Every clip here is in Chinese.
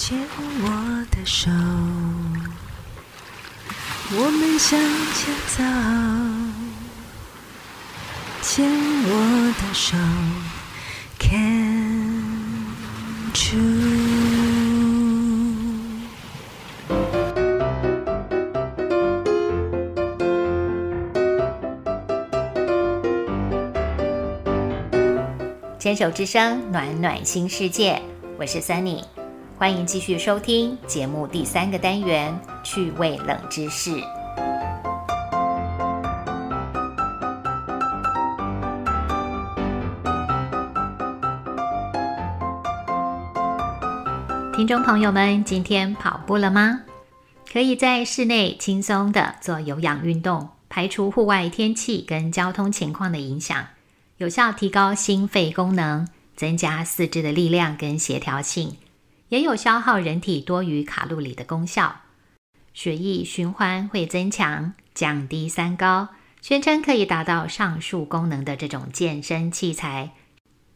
牵我的手，我们向前走。牵我的手看住。牵手之声，暖暖新世界。我是 Sunny，欢迎继续收听节目第三个单元——趣味冷知识。听众朋友们，今天跑步了吗？可以在室内轻松的做有氧运动，排除户外天气跟交通情况的影响。有效提高心肺功能，增加四肢的力量跟协调性，也有消耗人体多余卡路里的功效。血液循环会增强，降低三高，宣称可以达到上述功能的这种健身器材，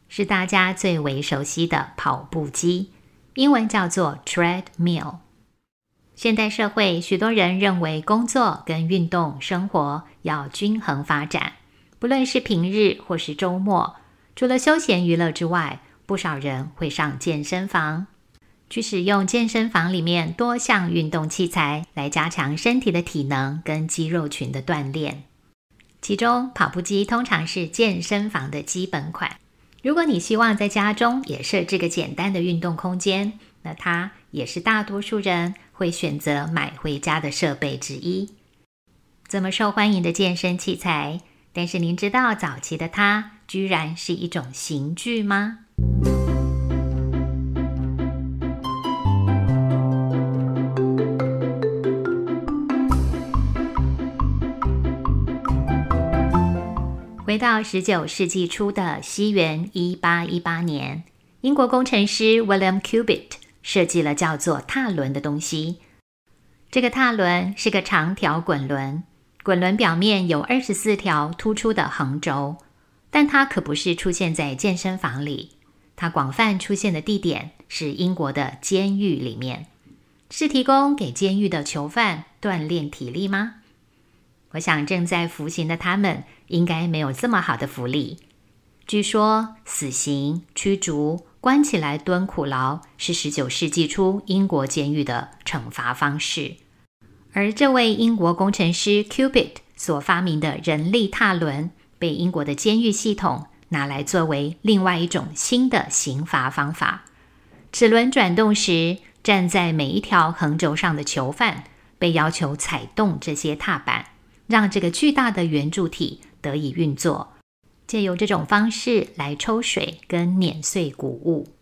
是大家最为熟悉的跑步机，英文叫做 treadmill。现代社会，许多人认为工作跟运动生活要均衡发展。不论是平日或是周末，除了休闲娱乐之外，不少人会上健身房，去使用健身房里面多项运动器材来加强身体的体能跟肌肉群的锻炼。其中，跑步机通常是健身房的基本款。如果你希望在家中也设置个简单的运动空间，那它也是大多数人会选择买回家的设备之一。这么受欢迎的健身器材。但是您知道早期的它居然是一种刑具吗？到十九世纪初的西元一八一八年，英国工程师 William Cubitt 设计了叫做踏轮的东西。这个踏轮是个长条滚轮。滚轮表面有二十四条突出的横轴，但它可不是出现在健身房里。它广泛出现的地点是英国的监狱里面，是提供给监狱的囚犯锻炼体力吗？我想正在服刑的他们应该没有这么好的福利。据说死刑、驱逐、关起来蹲苦牢是十九世纪初英国监狱的惩罚方式。而这位英国工程师 Cubit 所发明的人力踏轮，被英国的监狱系统拿来作为另外一种新的刑罚方法。齿轮转动时，站在每一条横轴上的囚犯被要求踩动这些踏板，让这个巨大的圆柱体得以运作，借由这种方式来抽水跟碾碎谷物。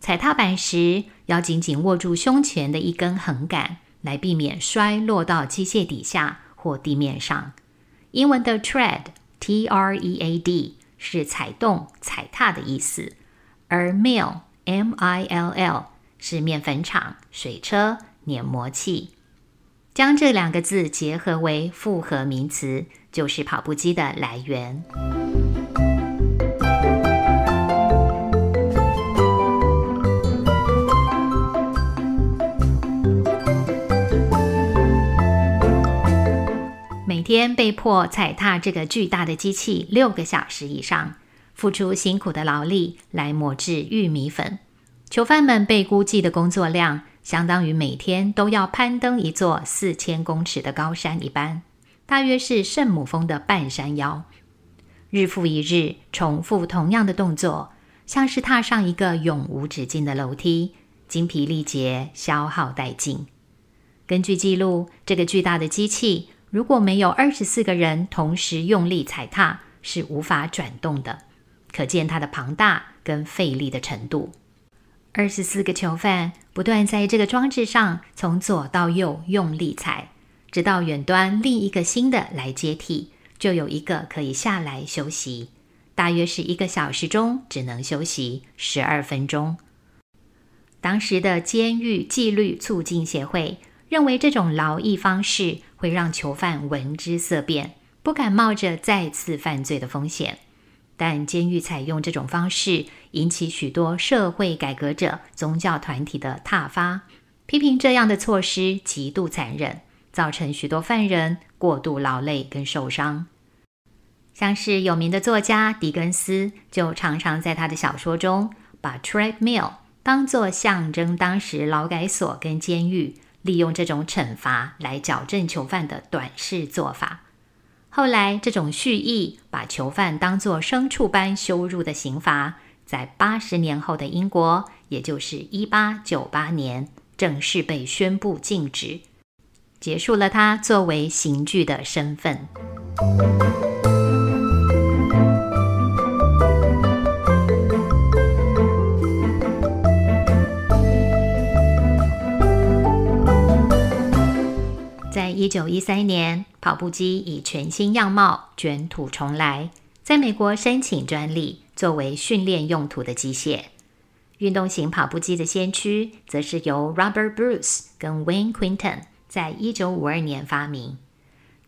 踩踏板时，要紧紧握住胸前的一根横杆。来避免摔落到机械底下或地面上。英文的 tread（t-r-e-a-d） 是踩动、踩踏的意思，而 mill（m-i-l-l） 是面粉厂、水车、碾磨器。将这两个字结合为复合名词，就是跑步机的来源。每天被迫踩踏这个巨大的机器六个小时以上，付出辛苦的劳力来磨制玉米粉。囚犯们被估计的工作量，相当于每天都要攀登一座四千公尺的高山一般，大约是圣母峰的半山腰。日复一日，重复同样的动作，像是踏上一个永无止境的楼梯，精疲力竭，消耗殆尽。根据记录，这个巨大的机器。如果没有二十四个人同时用力踩踏，是无法转动的。可见它的庞大跟费力的程度。二十四个囚犯不断在这个装置上从左到右用力踩，直到远端另一个新的来接替，就有一个可以下来休息。大约是一个小时中只能休息十二分钟。当时的监狱纪律促进协会认为这种劳役方式。会让囚犯闻之色变，不敢冒着再次犯罪的风险。但监狱采用这种方式，引起许多社会改革者、宗教团体的挞伐，批评这样的措施极度残忍，造成许多犯人过度劳累跟受伤。像是有名的作家狄更斯，就常常在他的小说中把 treadmill 当作象征当时劳改所跟监狱利用这种惩罚来矫正囚犯的短视做法。后来，这种蓄意把囚犯当作牲畜般羞辱的刑罚，在八十年后的英国，也就是一八九八年，正式被宣布禁止，结束了他作为刑具的身份。一九一三年，跑步机以全新样貌卷土重来，在美国申请专利，作为训练用途的机械。运动型跑步机的先驱，则是由 Robert Bruce 跟 Wayne Quinton 在一九五二年发明。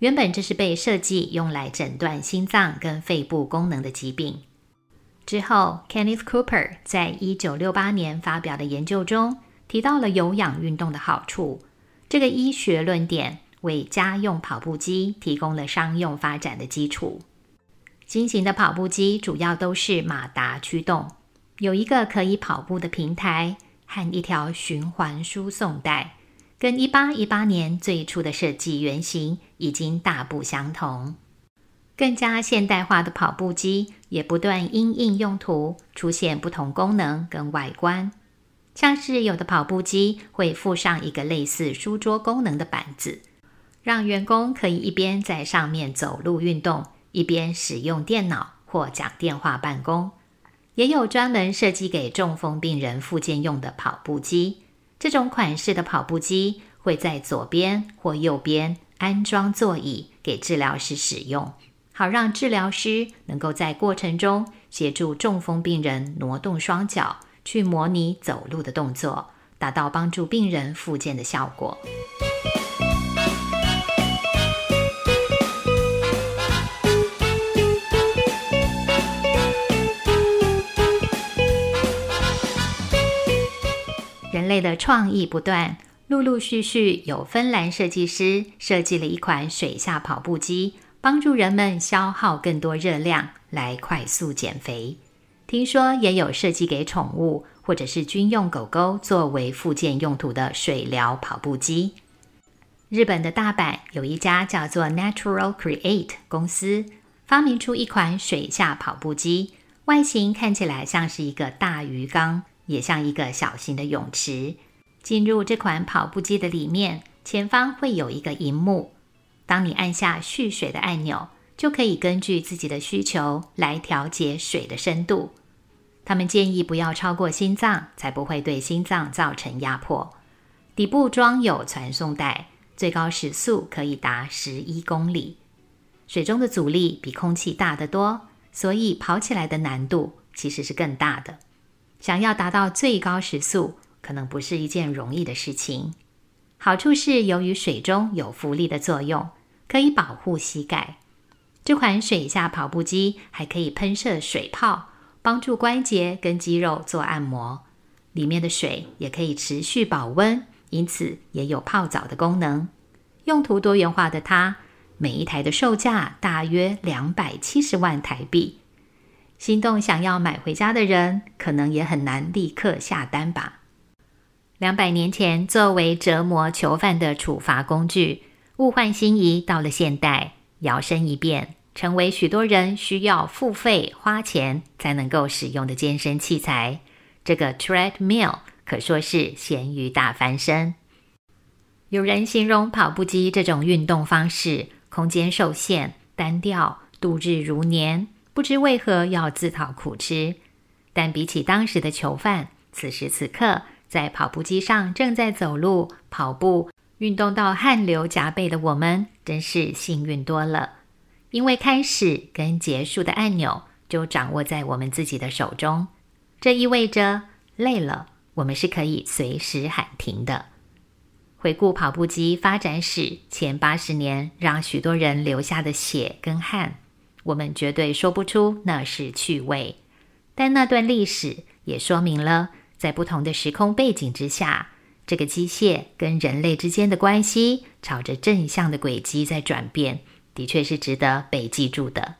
原本这是被设计用来诊断心脏跟肺部功能的疾病。之后，Kenneth Cooper 在一九六八年发表的研究中，提到了有氧运动的好处。这个医学论点为家用跑步机提供了商用发展的基础。新型的跑步机主要都是马达驱动，有一个可以跑步的平台和一条循环输送带，跟一八一八年最初的设计原型已经大不相同。更加现代化的跑步机也不断因应用途出现不同功能跟外观。像是有的跑步机会附上一个类似书桌功能的板子，让员工可以一边在上面走路运动，一边使用电脑或讲电话办公。也有专门设计给中风病人复健用的跑步机。这种款式的跑步机会在左边或右边安装座椅给治疗师使用，好让治疗师能够在过程中协助中风病人挪动双脚。去模拟走路的动作，达到帮助病人复健的效果。类的创意不断，陆陆续续有芬兰设计师设计了一款水下跑步机，帮助人们消耗更多热量来快速减肥。听说也有设计给宠物或者是军用狗狗作为附件用途的水疗跑步机。日本的大阪有一家叫做 Natural Create 公司，发明出一款水下跑步机，外形看起来像是一个大鱼缸，也像一个小型的泳池。进入这款跑步机的里面，前方会有一个荧幕，当你按下蓄水的按钮，就可以根据自己的需求来调节水的深度。他们建议不要超过心脏，才不会对心脏造成压迫。底部装有传送带，最高时速可以达十一公里。水中的阻力比空气大得多，所以跑起来的难度其实是更大的。想要达到最高时速，可能不是一件容易的事情。好处是由于水中有浮力的作用，可以保护膝盖。这款水下跑步机还可以喷射水泡。帮助关节跟肌肉做按摩，里面的水也可以持续保温，因此也有泡澡的功能。用途多元化的它，每一台的售价大约两百七十万台币。心动想要买回家的人，可能也很难立刻下单吧。两百年前，作为折磨囚犯的处罚工具，物换星移，到了现代，摇身一变。成为许多人需要付费花钱才能够使用的健身器材，这个 treadmill 可说是咸鱼大翻身。有人形容跑步机这种运动方式空间受限、单调、度日如年，不知为何要自讨苦吃。但比起当时的囚犯，此时此刻在跑步机上正在走路、跑步、运动到汗流浃背的我们，真是幸运多了。因为开始跟结束的按钮就掌握在我们自己的手中，这意味着累了，我们是可以随时喊停的。回顾跑步机发展史前八十年，让许多人流下的血跟汗，我们绝对说不出那是趣味。但那段历史也说明了，在不同的时空背景之下，这个机械跟人类之间的关系朝着正向的轨迹在转变，的确是值得被记住的。